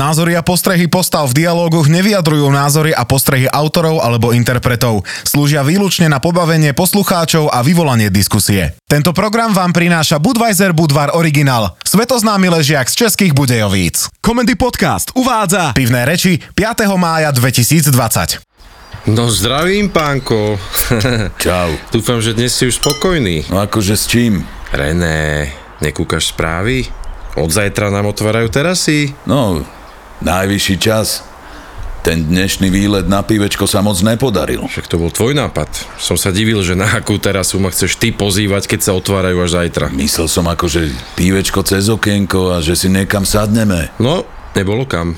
Názory a postrehy postav v dialógoch nevyjadrujú názory a postrehy autorov alebo interpretov. Slúžia výlučne na pobavenie poslucháčov a vyvolanie diskusie. Tento program vám prináša Budweiser Budvar Original, svetoznámy ležiak z českých Budejovíc. Komendy podcast uvádza pivné reči 5. mája 2020. No zdravím, pánko. Čau. Dúfam, že dnes si už spokojný. No akože s čím? René, nekúkaš správy? Od zajtra nám otvárajú terasy. No, najvyšší čas. Ten dnešný výlet na pivečko sa moc nepodaril. Však to bol tvoj nápad. Som sa divil, že na akú terasu ma chceš ty pozývať, keď sa otvárajú až zajtra. Myslel som akože pívečko cez okienko a že si niekam sadneme. No, nebolo kam.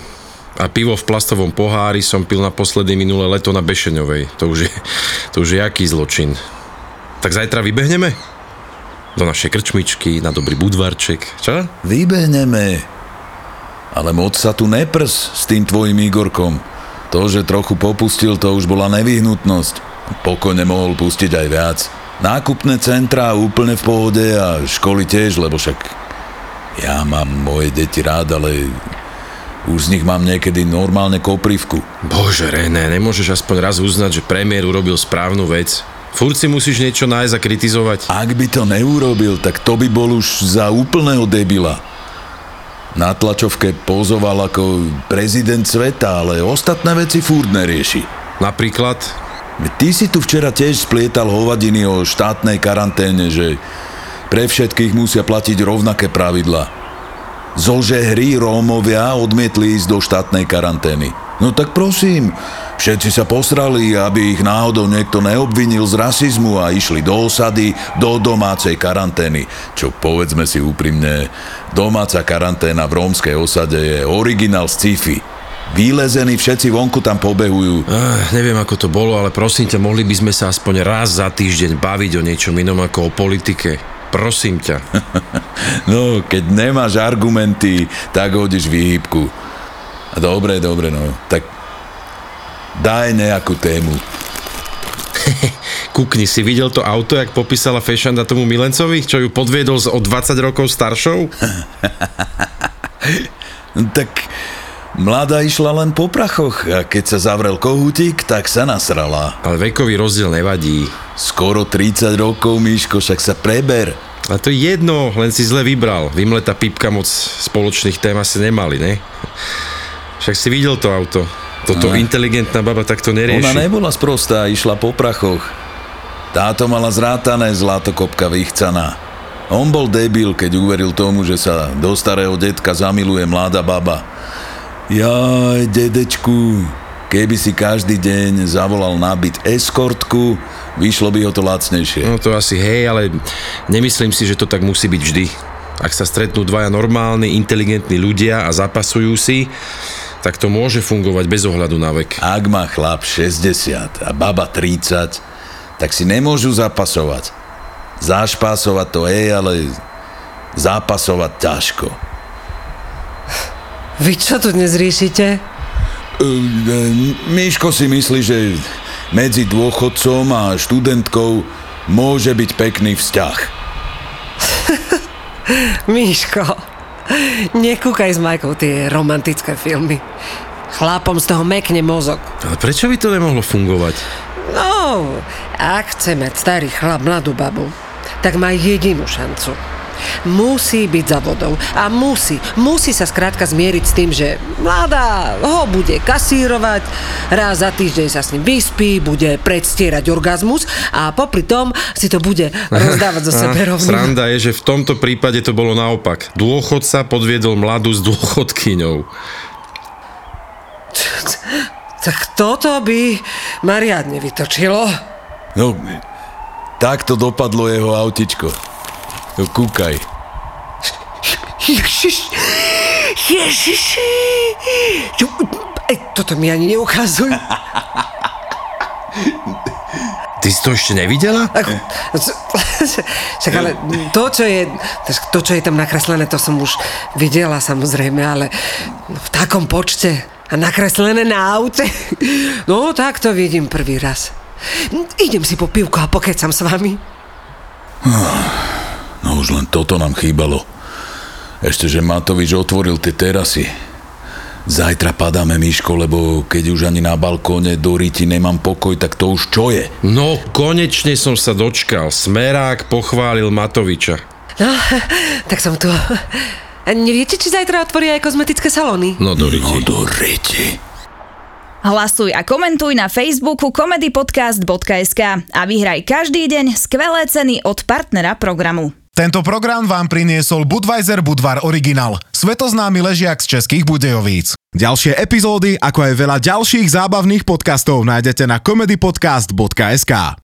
A pivo v plastovom pohári som pil naposledy minulé leto na Bešeňovej. To už je, to už je aký zločin. Tak zajtra vybehneme? Do našej krčmičky, na dobrý budvarček. Čo? Vybehneme. Ale moc sa tu neprs s tým tvojim Igorkom. To, že trochu popustil, to už bola nevyhnutnosť. Pokojne mohol pustiť aj viac. Nákupné centrá úplne v pohode a školy tiež, lebo však ja mám moje deti rád, ale už z nich mám niekedy normálne koprivku. Bože, René, nemôžeš aspoň raz uznať, že premiér urobil správnu vec? Furt si musíš niečo nájsť a kritizovať. Ak by to neurobil, tak to by bol už za úplného debila. Na tlačovke pozoval ako prezident sveta, ale ostatné veci furt nerieši. Napríklad, Ty si tu včera tiež splietal hovadiny o štátnej karanténe, že pre všetkých musia platiť rovnaké pravidla. Zože hry Rómovia odmietli ísť do štátnej karantény. No tak prosím, všetci sa posrali, aby ich náhodou niekto neobvinil z rasizmu a išli do osady, do domácej karantény. Čo povedzme si úprimne, domáca karanténa v rómskej osade je originál z sci-fi. Vylezení všetci vonku tam pobehujú. uh, neviem ako to bolo, ale prosím ťa, mohli by sme sa aspoň raz za týždeň baviť o niečom inom ako o politike. Prosím ťa. No, keď nemáš argumenty, tak hodíš výhybku. Dobre, dobre, no. Tak daj nejakú tému. Kukni, si videl to auto, jak popísala Fešanda tomu Milencovi, čo ju podviedol s o 20 rokov staršou? No, Tak mladá išla len po prachoch a keď sa zavrel kohútik, tak sa nasrala. Ale vekový rozdiel nevadí. Skoro 30 rokov, Míško, však sa preber. A to je jedno, len si zle vybral. Vymleta pipka moc spoločných tém asi nemali, ne? Však si videl to auto. Toto No. inteligentná baba takto nerieši. Ona nebola sprostá, išla po prachoch. Táto mala zrátané zlatokopka vychcaná. On bol debil, keď uveril tomu, že sa do starého detka zamiluje mladá baba. Jaj, dedečku, keby si každý deň zavolal na byt eskortku, vyšlo by ho to lacnejšie. No to asi hej, ale nemyslím si, že to tak musí byť vždy. Ak sa stretnú dvaja normálni, inteligentní ľudia a zapasujú si, tak to môže fungovať bez ohľadu na vek. Ak má chlap 60 a baba 30, tak si nemôžu zapasovať. Zašpásovať to je, ale zapasovať ťažko. Vy čo tu dnes riešite? Miško si myslí, že medzi dôchodcom a študentkou môže byť pekný vzťah. Míško, nekúkaj s Majkou tie romantické filmy. Chlapom z toho mekne mozog. Ale prečo by to nemohlo fungovať? No, ak chce mať starý chlap mladú babu, tak má jedinú šancu. Musí byť za vodou a musí, musí sa skrátka zmieriť s tým, že mladá ho bude kasírovať, raz za týždeň sa s ním vyspí, bude predstierať orgazmus a popri tom si to bude rozdávať zo sebe rovným. Sranda je, že v tomto prípade to bolo naopak. Dôchodca podviedol mladú s dôchodkyňou. Tak toto by ma riadne vytočilo. No, takto dopadlo jeho autičko. No, kúkaj. Ježiš, Ježiši. Ej, toto mi ani neukazuj. Ty si to ešte nevidela? Však ale to čo, je, to, čo je tam nakreslené, to som už videla samozrejme, ale v takom počte a nakreslené na aute. No tak to vidím prvý raz. Idem si po pivku a pokecam s vami. Už len toto nám chýbalo. Ešte, že Matovič otvoril tie terasy. Zajtra padáme, Miško, lebo keď už ani na balkóne do riti nemám pokoj, tak to už čo je? No, konečne som sa dočkal. Smerák pochválil Matoviča. No, tak som tu. Neviete, či zajtra otvoria aj kozmetické salóny? No do riti. No do riti. Hlasuj a komentuj na Facebooku comedypodcast.sk a vyhraj každý deň skvelé ceny od partnera programu. Tento program vám priniesol Budweiser Budvar Original, svetoznámy ležiak z českých Budejovíc. Ďalšie epizódy, ako aj veľa ďalších zábavných podcastov nájdete na comedypodcast.sk.